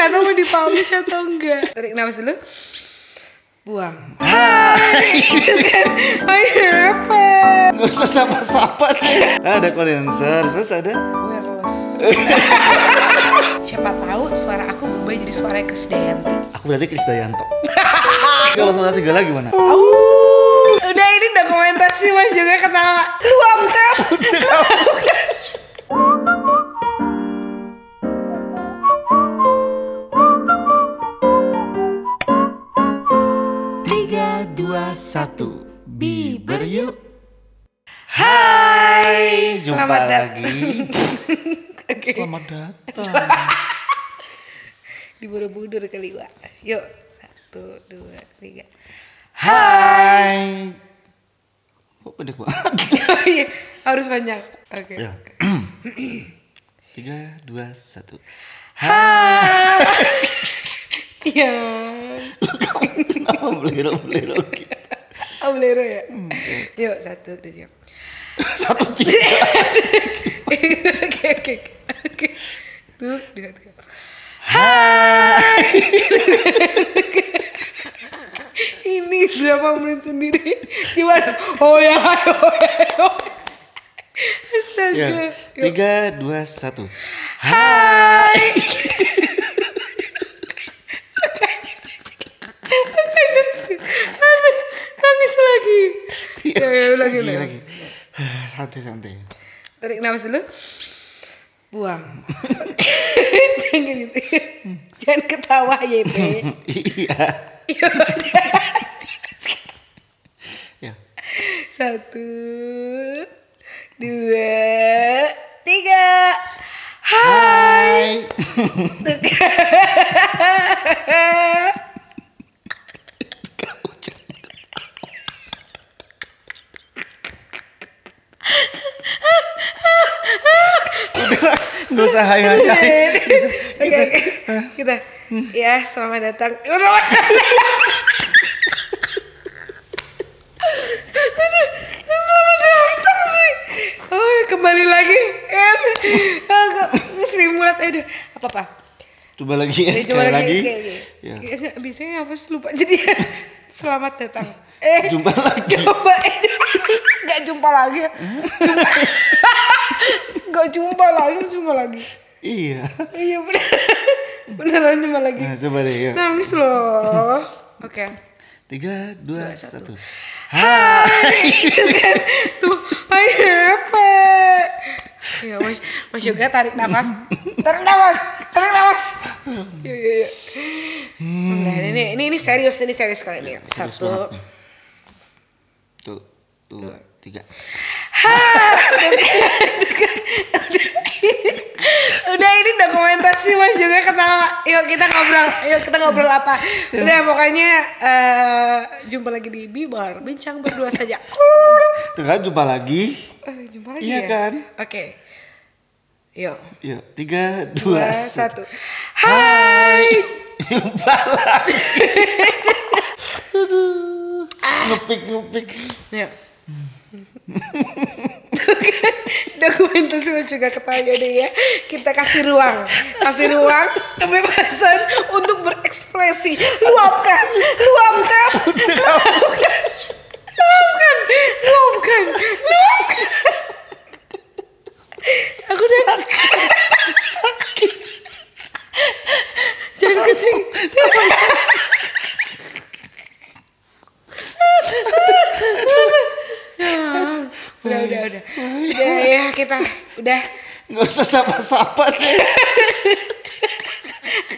Nggak tahu mau dipublish atau enggak. Tarik nafas dulu. Buang. Hai. Gitu kan. Hai, apa? Gak usah sapa-sapa deh. Ada kondenser, terus ada Wireless. Siapa tahu suara aku berubah jadi suara Krisdayanti. Aku berarti Krisdayanto. Kalau suara segala gimana? Udah ini dokumentasi mas juga ketawa. Luapkan. Tiga, satu. Biber yuk. Hai, Jumpa selamat datang. lagi. Oke, Selamat datang. di Borobudur kali Wak. Yuk, satu, dua, tiga. Hai. Kok pendek banget? Iya, harus panjang. Oke. Ya. Tiga, dua, satu. Hai. Iya. Kenapa belero-belero gitu? Bolero ya? Yuk, satu, dua, tiga. Satu, tiga. Oke, oke, oke. Tuh, dua, tiga. Ini berapa menit sendiri? Cuman, oh ya, oh ya, oh ya. Astaga. Ya. Tiga, dua, satu. Hai. Aduh, nangis lagi. Ya, ya, ulangi, Lagi, ulangi. lagi. Santai, santai. Tarik nafas dulu. Buang. Jangan gitu. Jangan ketawa YP. Iya. Ya. Satu, dua, tiga. Hai. Hai. Udah, usah hai hai hai. Kita. Ya, selamat datang. Selamat datang. Aduh, selamat datang sih. Oh, kembali lagi. Sri Mulat. Aduh, apa apa? Coba lagi ya, sekali lagi. sekali lagi. Ya. Ya, nggak, biasanya apa sih lupa jadi selamat datang. Eh, Jumpa lagi. Coba eh, nggak jumpa lagi. Jumpa. Nggak jumpa lagi, jumpa lagi. Iya. Iya bener. Beneran jumpa lagi. Nah, coba deh ya. Nangis loh. Oke. Tiga, dua, satu. Hai. Itu kan tuh. Hai apa? Ya mas, mas Yoga tarik nafas, tarik nafas, tarik nafas. Yuk, yuk, yuk. Enggak, ini, ini, ini serius, ini serius kali ini. Serius Satu. Tuh, dua, tiga. Udah ini dokumentasi mas juga ketawa. Yuk kita ngobrol. Yuk kita ngobrol apa? Udah pokoknya eh, jumpa lagi di Bibar. Bincang berdua saja. Kan, jumpa lagi. Eh, jumpa lagi Iya ya? kan? Oke. Yuk. Yuk, tiga, Dua, dua, satu. satu. Hai. Jumpa lagi. Aduh, ngepik ngepik. Yuk. Dokumentasi mas juga ketawa deh ya. Kita kasih ruang, kasih ruang kebebasan untuk berekspresi. Luapkan, luapkan, luapkan, luapkan, luapkan. Aku udah sakit. Jangan kencing. udah, udah, udah. Udah ya kita, udah. Nggak usah sapa-sapa deh.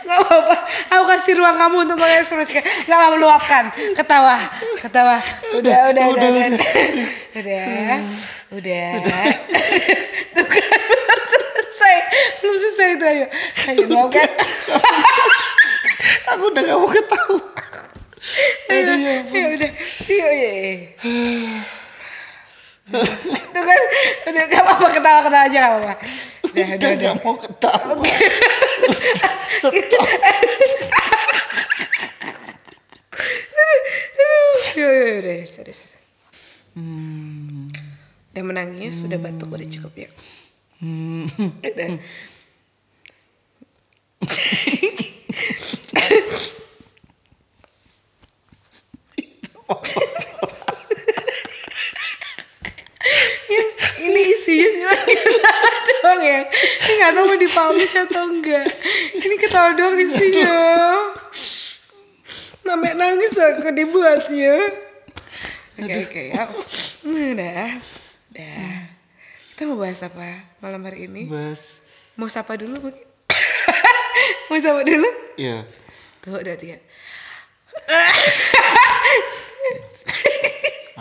Gak apa-apa, aku kasih ruang kamu untuk mengekspresikan Gak apa luapkan, ketawa, ketawa. Udah, udah, udah, udah Udah, udah, udah. Tuh kan, belum selesai. Belum selesai itu, ayo. Ayo, luapkan Aku udah gak mau ketawa. Ayo, Udah gak apa-apa ketawa-ketawa aja gak apa-apa. Udah, udah, udah. mau ketawa. Stop. udah, udah, Hmm. Udah menangis, hmm. udah batuk, udah cukup ya. Hmm. Udah. Hmm. nggak tahu mau dipublish atau enggak. Ini ketawa doang isinya. Sampai nangis aku dibuat ya. Oke oke ya. Udah, udah. Kita mau bahas apa malam hari ini? Bas. Mau sapa dulu mungkin? mau sapa dulu? Iya. Tuh udah tiga.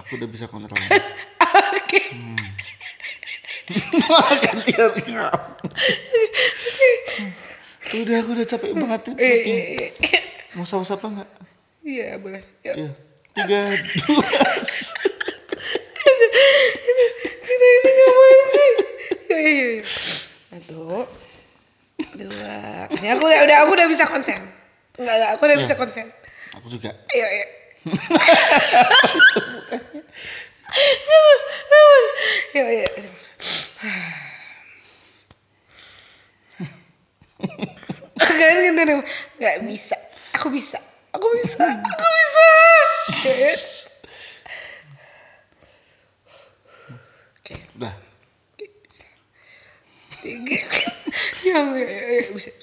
Aku udah bisa kontrol. Oke. Gantian kamu. Udah, aku udah capek banget. Eh, eh, eh. Mau sapa-sapa nggak? Iya boleh. Yuk. Iya. Tiga, dua. Kita ini ngapain sih? Satu, dua. Ini aku udah, udah aku udah bisa konsen. Enggak, enggak, aku udah Ya. bisa konsen. Aku juga. Ayo, ayo. Yuk, yuk. Kan tadi nggak bisa. Aku bisa. Aku bisa. Aku bisa. Oke. Udah. tiga yang ya, ya, ya, bisa,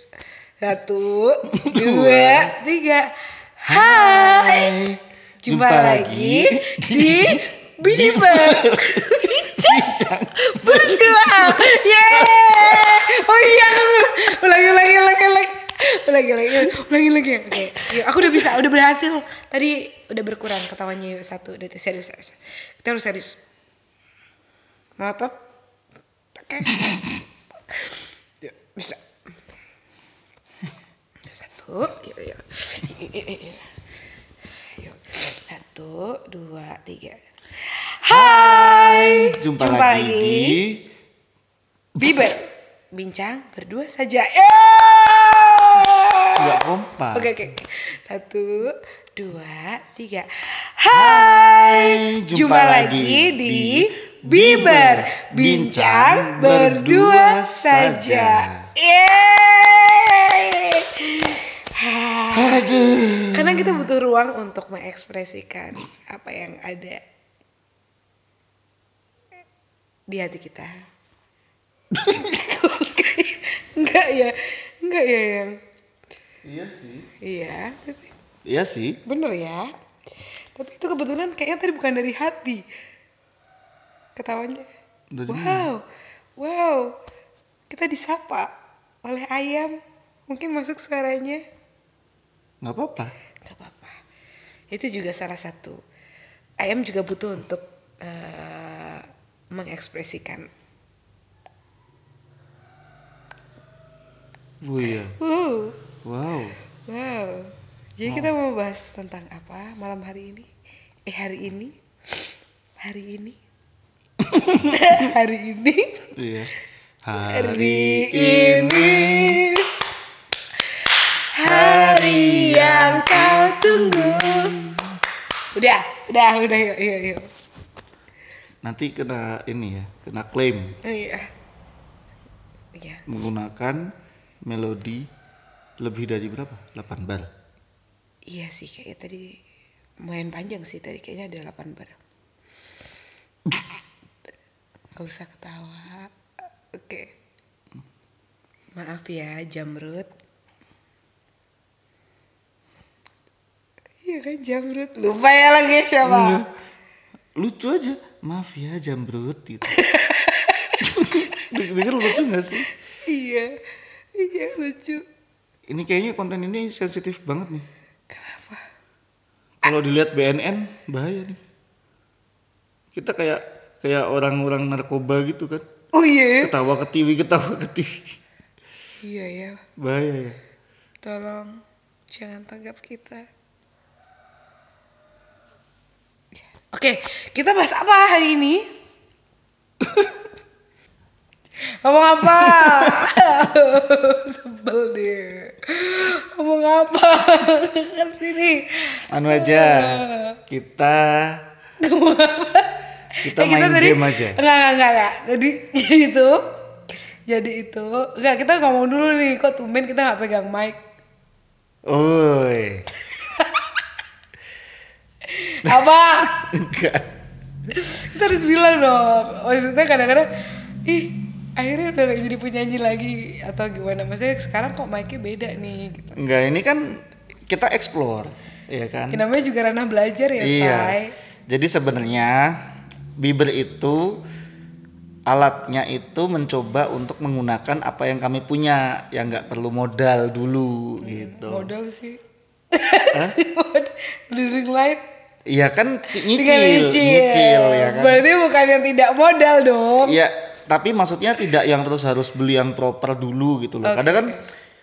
satu dua tiga hai jumpa, Jumpa lagi di Biber bincang berdua yeay oh iya ulangi ulangi ulangi ulangi ulangi oke. Yuk, aku udah bisa udah berhasil. Tadi udah berkurang ketawanya yuk. Satu udah serius serius. Kita harus serius. Ngotot. Oke. Bisa. Satu, yuk, yuk. Satu, dua, tiga. Hai, Jumpa, lagi, di Biber. Bincang berdua saja. Yeay! Nggak kompak. Oke, oke. Satu, dua, tiga. Hai, jumpa, lagi di Biber. Bincang berdua saja. Yeay! Aduh. Karena kita butuh ruang untuk mengekspresikan apa yang ada di hati kita. enggak ya, enggak ya yang Iya sih. iya, tapi Iya sih. bener ya. Tapi itu kebetulan kayaknya tadi bukan dari hati. Ketawanya. Dari wow, wow. Kita disapa oleh ayam. Mungkin masuk suaranya. Nggak apa-apa. Gak apa-apa. Itu juga salah satu. Ayam juga butuh untuk eh, mengekspresikan. Oh iya. Wow, Wow. wow. Jadi kita mau bahas tentang apa malam hari ini? Eh hari ini? Hari ini? hari ini? Iya. Hari ini. Hari yang kau tunggu. Udah, udah, udah, yuk, yuk, yuk. Nanti kena ini ya, kena klaim Oh, Iya. Iya. menggunakan melodi lebih dari berapa? 8 bar. Iya sih kayaknya tadi lumayan panjang sih tadi kayaknya ada 8 bar. Gak usah ketawa. Oke. Maaf ya Jamrut. Iya kan Jamrut. Lupa ya lagi siapa. Iya. Lucu aja. Maaf ya jambrut gitu. Dengar lucu gak sih? Iya. Iya lucu. Ini kayaknya konten ini sensitif banget nih. Kenapa? Kalau dilihat BNN bahaya nih. Kita kayak kayak orang-orang narkoba gitu kan. Oh iya. Ketawa ke TV, ketawa ke TV. Iya ya. Bahaya ya. Tolong jangan tanggap kita. Oke, kita bahas apa hari ini? Ngomong apa? Sebel deh. Ngomong apa? Ngerti nih. Anu aja. Kita kita Eh, main tadi- game aja. Enggak, enggak, enggak, enggak. Jadi, jadi itu. Jadi itu. Enggak, kita ngomong dulu nih. Kok tumben kita nggak pegang mic? Oi. Apa? Enggak. kita harus bilang dong maksudnya kadang-kadang ih akhirnya udah gak jadi penyanyi lagi atau gimana? Maksudnya sekarang kok mic-nya beda nih gitu. Enggak, ini kan kita explore, ya kan? Ya, namanya juga ranah belajar ya, iya. Say. Jadi sebenarnya Bieber itu alatnya itu mencoba untuk menggunakan apa yang kami punya, yang nggak perlu modal dulu gitu. Modal sih. Living light Iya kan nyicil, nyicil. nyicil ya kan. Berarti bukan yang tidak modal dong. Iya, tapi maksudnya tidak yang terus harus beli yang proper dulu gitu loh. Kadang kan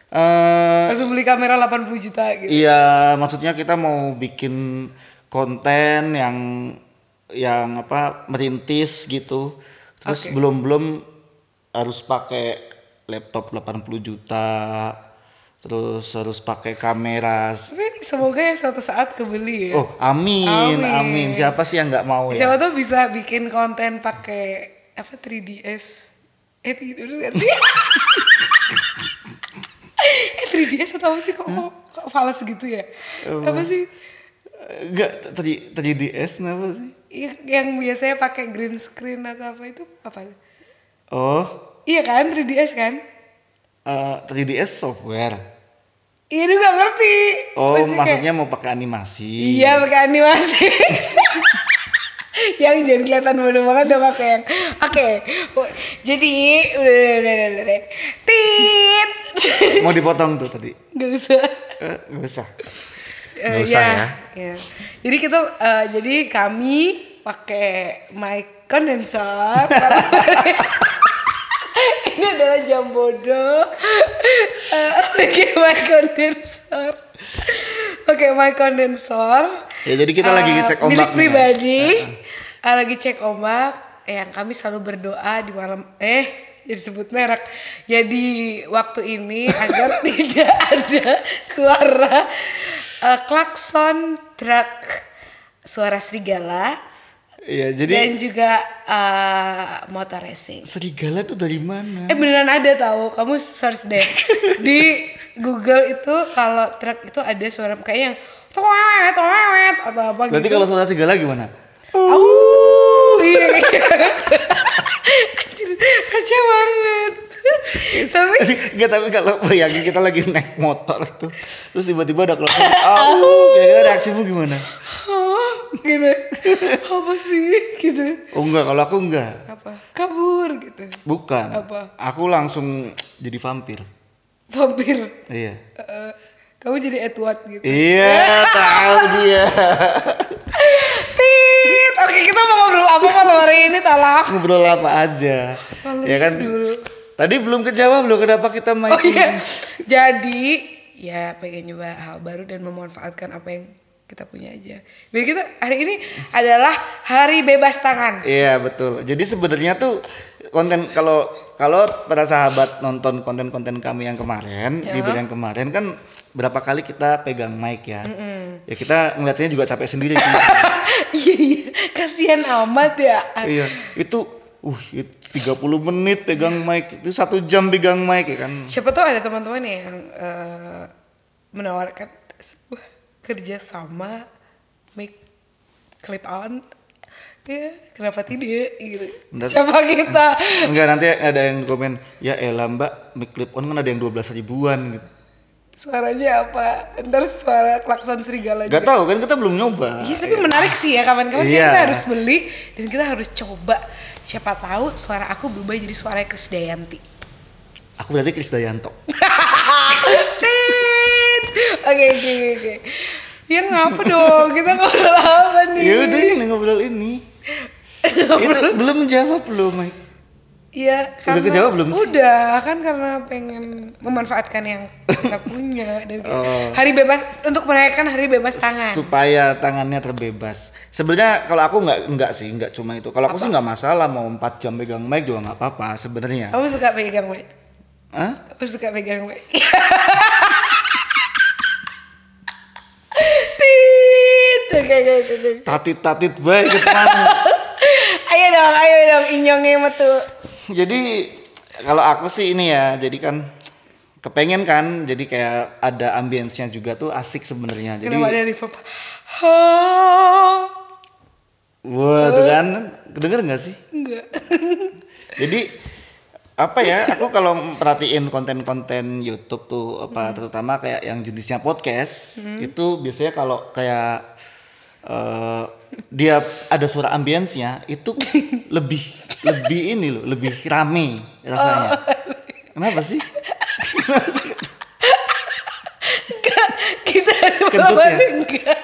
eh Langsung beli kamera 80 juta gitu. iya, maksudnya kita mau bikin konten yang yang apa merintis gitu. Terus Oke. belum-belum harus pakai laptop 80 juta. Terus harus pakai kamera. Tapi semoga ya suatu saat kebeli ya. Oh, amin, Amin. amin. Siapa sih yang nggak mau ya? Siapa tuh bisa bikin konten pakai apa 3DS? Eh kan sih? eh 3DS atau apa sih kok, kok, kok fals gitu ya? Apa sih? Enggak, tadi tadi DS kenapa sih? Yang, yang biasanya pakai green screen atau apa itu apa? Oh, Iya kan 3DS kan? eh 3DS software. Iya nggak ngerti. Oh, kayak- maksudnya mau pakai animasi. Iya pakai animasi. yang jangan kelihatan bodoh banget dong aku yang. Oke, jadi udah udah udah udah. Tit. Mau dipotong tuh tadi. Gak usah. Eh, nggak usah. Eh, Nggak usah ya. ya. Jadi kita eh, jadi kami pakai mic condenser. Ini adalah jam bodoh. Eh, Pakai mic condenser. Pakai mic condenser. Ya, jadi kita lagi Eh, ngecek Milik ombak nih ya. Eh, lagi cek ombak. Yang kami selalu berdoa di malam eh jadi sebut merek. Jadi waktu ini agar tidak ada suara eh, klakson truk, suara serigala Iya, jadi dan juga eh, motor racing. serigala tuh dari mana? Eh beneran ada tahu, kamu search deh di Google itu kalau truk itu ada suara kayak yang toet toet atau apa Berarti gitu. kalau suara serigala gimana? Au, iya iya. Kacau banget. Tapi Enggak, tapi kalau bayangin kita lagi naik motor tuh, terus tiba-tiba ada keluar, au, kira-kira reaksimu gimana? oh, gitu. Apa sih gitu? Oh enggak, kalau aku enggak. Apa? Kabur gitu. Bukan. Apa? Aku langsung jadi vampir. Vampir. Iya. Eh, kamu jadi Edward gitu. Iya, tahu dia. Kita mau ngobrol apa malam hari ini, Talak? Ngobrol apa aja. Ya kan? dulu. Tadi belum kejawab loh kenapa kita main Oh iya. Jadi, ya pengen nyoba hal baru dan memanfaatkan apa yang kita punya aja. Biar kita hari ini adalah hari bebas tangan. Iya betul. Jadi sebenarnya tuh konten kalau kalau para sahabat nonton konten-konten kami yang kemarin, Ya. di yang kemarin kan berapa kali kita pegang mic ya. Ya kita ngeliatnya juga capek sendiri sih. Iya, iya. Kasihan amat ya. iya, itu uh itu 30 menit pegang mic itu satu jam pegang mic ya kan. Siapa tahu ada teman-teman yang eh, menawarkan sebuah kerja sama make clip on. Ya, kenapa tidak gitu. Bentar. Siapa kita? Enggak nanti ada yang komen, ya elah mbak mic clip on kan ada yang 12 ribuan gitu. Suaranya apa? Ntar suara klakson serigala Gak juga. tahu kan kita belum nyoba. Iya, tapi menarik sih ya kawan-kawan Iya. kita harus beli dan kita harus coba. Siapa tahu suara aku berubah jadi suara Krisdayanti. Aku berarti Krisdayanto. Oke oke oke. Ya ngapa dong? Kita ngobrol apa nih? Ya udah ini ngobrol ini. Itu belum jawab belum, Mike. Iya, Udah kejawab belum sih? Udah, kan karena pengen memanfaatkan yang kita punya dan kayak Oh. hari bebas untuk merayakan hari bebas tangan. Supaya tangannya terbebas. Sebenarnya kalau aku nggak nggak sih, nggak cuma itu. Kalau aku sih nggak masalah mau 4 jam pegang mic juga nggak apa-apa sebenarnya. Kamu suka pegang mic? Hah? Kamu suka pegang mic? Tatit-tatit baik ke mana? Ayo dong, ayo dong inyongnya metu. jadi kalau aku sih ini ya, jadi kan kepengen kan, jadi kayak ada ambience-nya juga tuh asik sebenarnya. Jadi Kenapa ada reverb? Wah tuh kan, kedenger nggak sih? Enggak. Jadi apa ya aku kalau perhatiin konten-konten YouTube tuh apa terutama kayak yang jenisnya podcast itu biasanya kalau kayak eh, dia ada suara ambience-nya itu lebih lebih ini loh lebih rame rasanya. Kenapa sih? Kita Kentut malam hari enggak.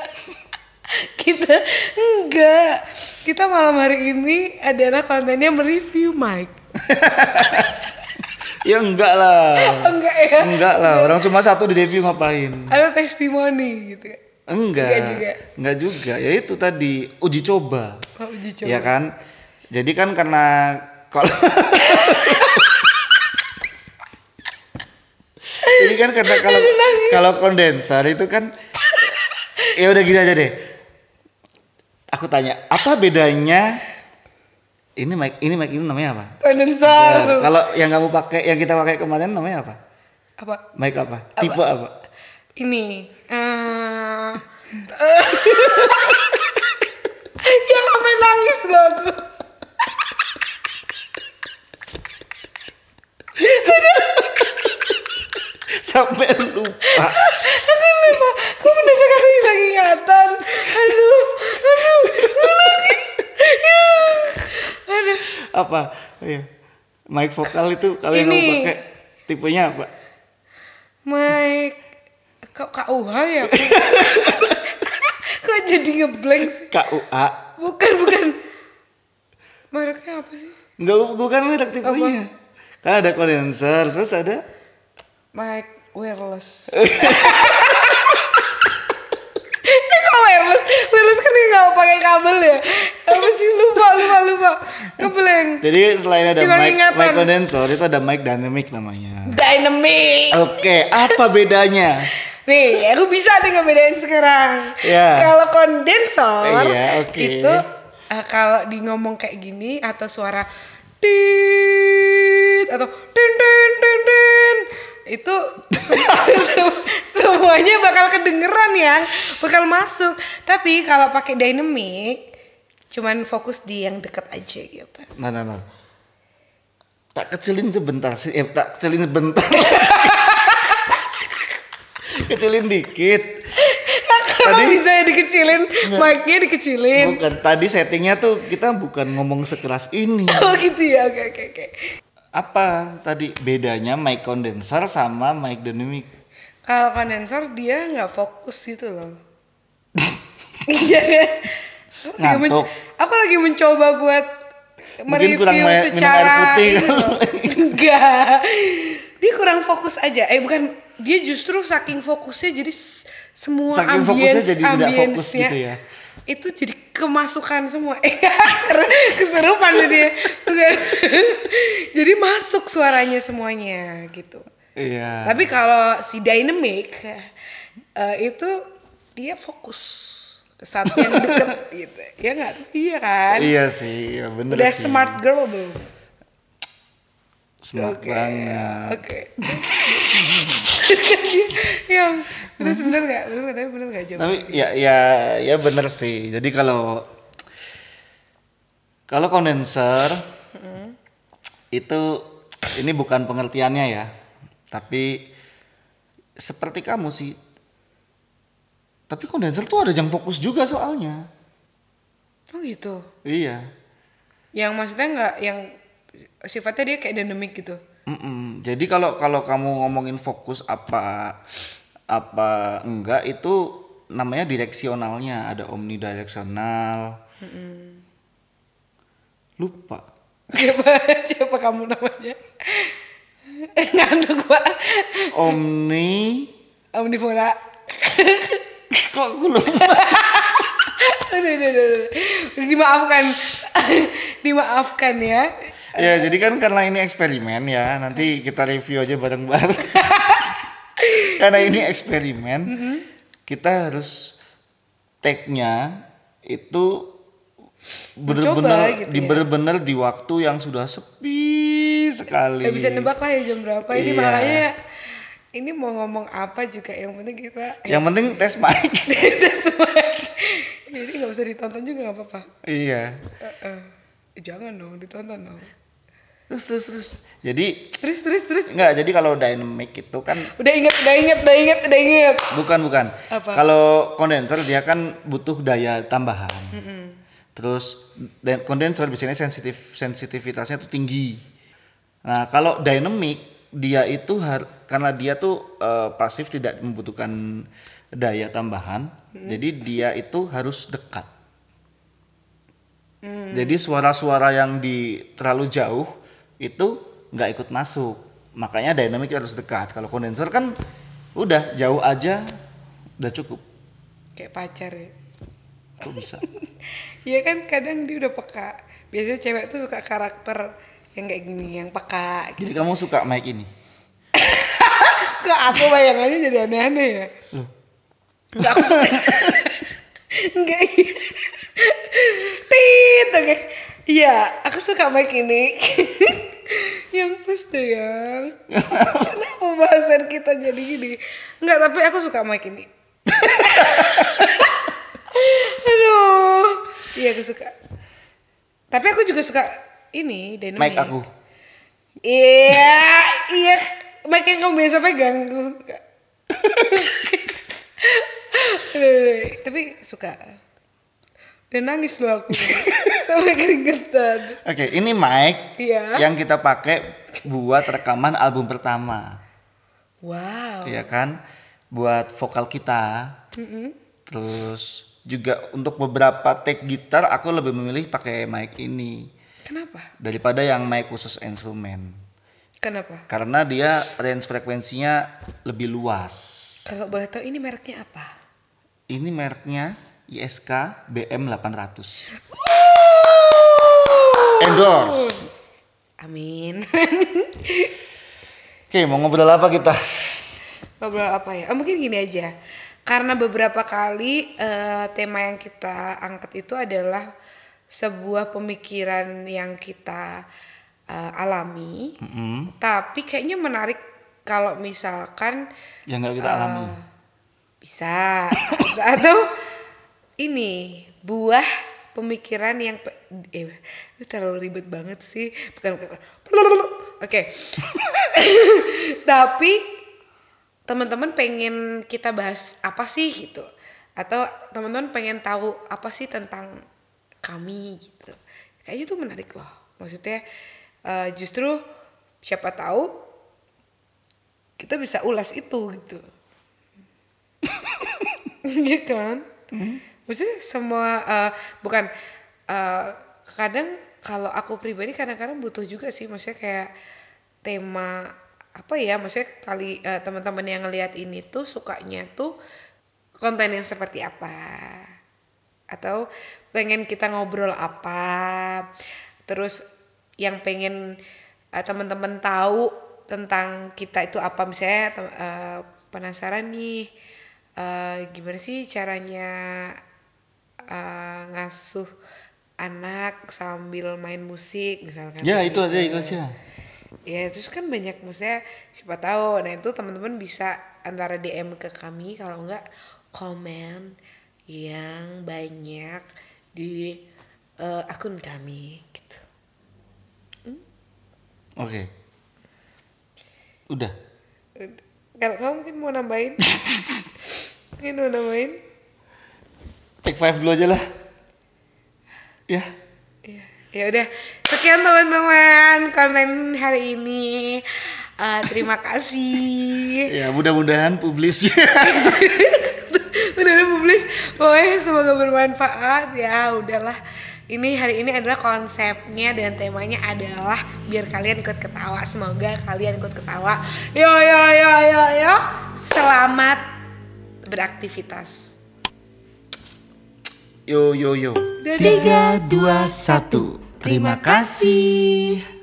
Kita enggak. Kita malam hari ini adalah kontennya mereview Mike. Ya enggak lah. Enggak ya? Enggak lah orang cuma satu di review ngapain? Ada testimoni gitu. kan enggak. Enggak juga. enggak juga. Ya itu tadi uji coba. Oh, uji coba. Ya kan? Jadi kan karena kalau jadi kan karena kalau kalau kondenser itu kan ya udah gini aja deh. Aku tanya apa bedanya ini mic ini mic ini namanya apa? Kondenser. Bentar, kalau yang kamu pakai yang kita pakai kemarin namanya apa? Apa? Mic apa? Tipe apa? Ini eh. Yang sampai nangis loh aku. Sampai lupa. Aku lupa. Aku mendadak aku hilang ingatan? Aduh aduh aku nangis. Ya. aduh. Apa? Iya. mic vokal itu kalau yang kamu Ini. pakai tipenya apa KUH ya kok jadi ngeblank sih? KUA bukan bukan. Mereknya apa sih? Enggak bukan merek tipenya kan ada kondenser terus ada? Mike wireless. Kok wireless? Wireless kan nggak pakai kabel ya? Apa sih? Lupa lupa lupa. Ngeblank. Jadi selain ada Hilang mic ingatan. mic kondenser itu ada mic dynamic namanya. Dynamic. Oke apa bedanya Nih, aku bisa nih ngebedain sekarang. Ya. Kalau kondensor Iya, oke. itu eh, kalau di ngomong kayak gini atau suara tit atau tin tin tin tin itu sem- sem- semuanya bakal kedengeran ya, bakal masuk. Tapi kalau pakai dynamic cuman fokus di yang deket aja gitu. nah nah nah tak kecilin sebentar sih eh, tak kecilin sebentar kecilin dikit Tadi- bisa ya dikecilin, mic-nya dikecilin. bukan tadi settingnya tuh kita bukan ngomong sekeras ini Oh gitu ya, oke oke oke. apa tadi bedanya mic condenser sama mic dynamic Kalau kondensor dia nggak fokus gitu loh. Iya kan? Aku lagi men- Ngantuk. Aku lagi mencoba buat Mungkin kurang mereview minum secara air putih. Enggak. Dia kurang fokus aja. Eh bukan, dia justru saking fokusnya jadi semua Saking fokusnya ambience jadi tidak fokus gitu ya? Itu jadi kemasukan semua. Eh keserupan dia. Jadi masuk suaranya semuanya gitu. iya Tapi kalau si dynamic eh, itu dia fokus ke satu yang deket gitu. Ya nggak? Iya kan? iya sih ya bener Udah sih smart girl belum? Smart Oke. banget Oke. yang terus bener nggak? Bener nggak? Tapi bener nggak jawab? tapi ya ya ya bener sih jadi kalau kalau kondenser itu ini bukan pengertiannya ya tapi seperti kamu sih tapi kondenser tuh ada yang fokus juga soalnya Oh gitu. iya Yang maksudnya nggak yang sifatnya dia kayak dynamic gitu. Mm-mm. jadi kalau kalau kamu ngomongin fokus apa apa enggak itu namanya direksionalnya ada omnidireksional lupa Siapa siapa kamu namanya? Ngantuk pak. omni Omnivora. kok aku lupa udah, udah, udah, udah. Udah dimaafkan. dimaafkan ya. Ya jadi kan karena ini eksperimen ya nanti kita review aja bareng-bareng karena ini eksperimen kita harus tag-nya itu bener-bener gitu di ya. bener-bener di waktu yang sudah sepi sekali Ya bisa nebak lah ya jam berapa. Ini Iya. makanya ini mau ngomong apa juga yang penting kita yang penting tes mic kita semua. Jadi nggak usah ditonton juga nggak apa-apa. iya eh. Eh, jangan dong ditonton dong. Terus terus terus. Jadi Terus terus terus. enggak jadi kalau dynamic itu kan Udah inget, udah inget, udah inget, udah inget. bukan bukan. Kalau kondenser dia kan butuh daya tambahan. Terus dan kondenser biasanya sensitif sensitivitasnya tuh tinggi. Nah kalau dynamic dia itu har- karena dia tuh eh, pasif tidak membutuhkan daya tambahan jadi dia itu harus dekat. Jadi suara-suara yang di terlalu jauh itu nggak ikut masuk makanya dynamic harus dekat kalau kondenser kan udah jauh aja udah cukup Kayak pacar ya. kok bisa Iya kan kadang dia udah peka. Biasanya cewek tuh suka karakter yang kayak gini, yang peka. jadi kamu suka mic ini Kok aku bayangannya jadi aneh-aneh ya? Loh. Enggak aku suka. Enggak iya. Tit, oke. Iya, aku suka mic ini. Yang plus tuh yang. Kenapa pembahasan kita jadi gini? Enggak, tapi aku suka mic ini. Aduh. Iya, aku suka. Tapi aku juga suka ini dynamic. mic aku Iya, iya. Mic yang kamu biasa pegang, aku suka. Aduh, aduh, tapi suka. Dan nangis loh aku. Sampai keringetan. oke ini mic Iya. yang kita pakai buat rekaman album pertama Wow. ya kan buat vokal kita terus juga untuk beberapa take gitar aku lebih memilih pakai mic ini Kenapa? daripada yang mic khusus instrumen Kenapa? karena dia range frekuensinya lebih luas Kalau boleh tahu ini mereknya apa? ini mereknya ISK BM 800 endorse Amin. oke mau ngobrol apa kita Ngobrol apa ya? Oh, mungkin gini aja. Karena beberapa kali eh, tema yang kita angkat itu adalah sebuah pemikiran yang kita eh, alami. Mm-mm. Tapi kayaknya menarik kalau misalkan yang nggak kita alami Eh, bisa atau ini buah pemikiran yang pe- eh terlalu ribet banget sih. Bukan bukan- oke. Tapi teman-teman pengen kita bahas apa sih gitu? Atau teman-teman pengen tahu apa sih tentang kami gitu? Kayaknya itu menarik loh. Maksudnya eh, justru siapa tahu kita bisa ulas itu gitu. Iya kan? Maksudnya semua eh, bukan eh, kadang kalau aku pribadi kadang-kadang butuh juga sih maksudnya kayak tema apa ya maksudnya kali eh, teman-teman yang ngelihat ini tuh sukanya tuh konten yang seperti apa? Atau pengen kita ngobrol apa? Terus yang pengen eh, teman-teman tahu tentang kita itu apa? Misalnya eh, penasaran nih eh, gimana sih caranya eh, ngasuh anak sambil main musik misalkan ya itu aja gitu. itu aja Ya terus kan banyak maksudnya siapa tahu. Nah itu teman-teman bisa antara DM ke kami kalau enggak komen yang banyak di eh, akun kami gitu. oke udah Kalau kamu mungkin mau nambahin, mungkin mau nambahin. Take five dulu aja lah. Ya. Ya, ya udah. Sekian teman-teman konten hari ini. Eh, terima kasih. ya mudah-mudahan publis. Udah ada publis. Pokoknya semoga bermanfaat. Ya udahlah. Ini hari ini adalah konsepnya dan temanya adalah biar kalian ikut ketawa. Semoga kalian ikut ketawa. Yo yo yo yo yo. Selamat beraktivitas yo yo yo. Tiga dua satu. Terima kasih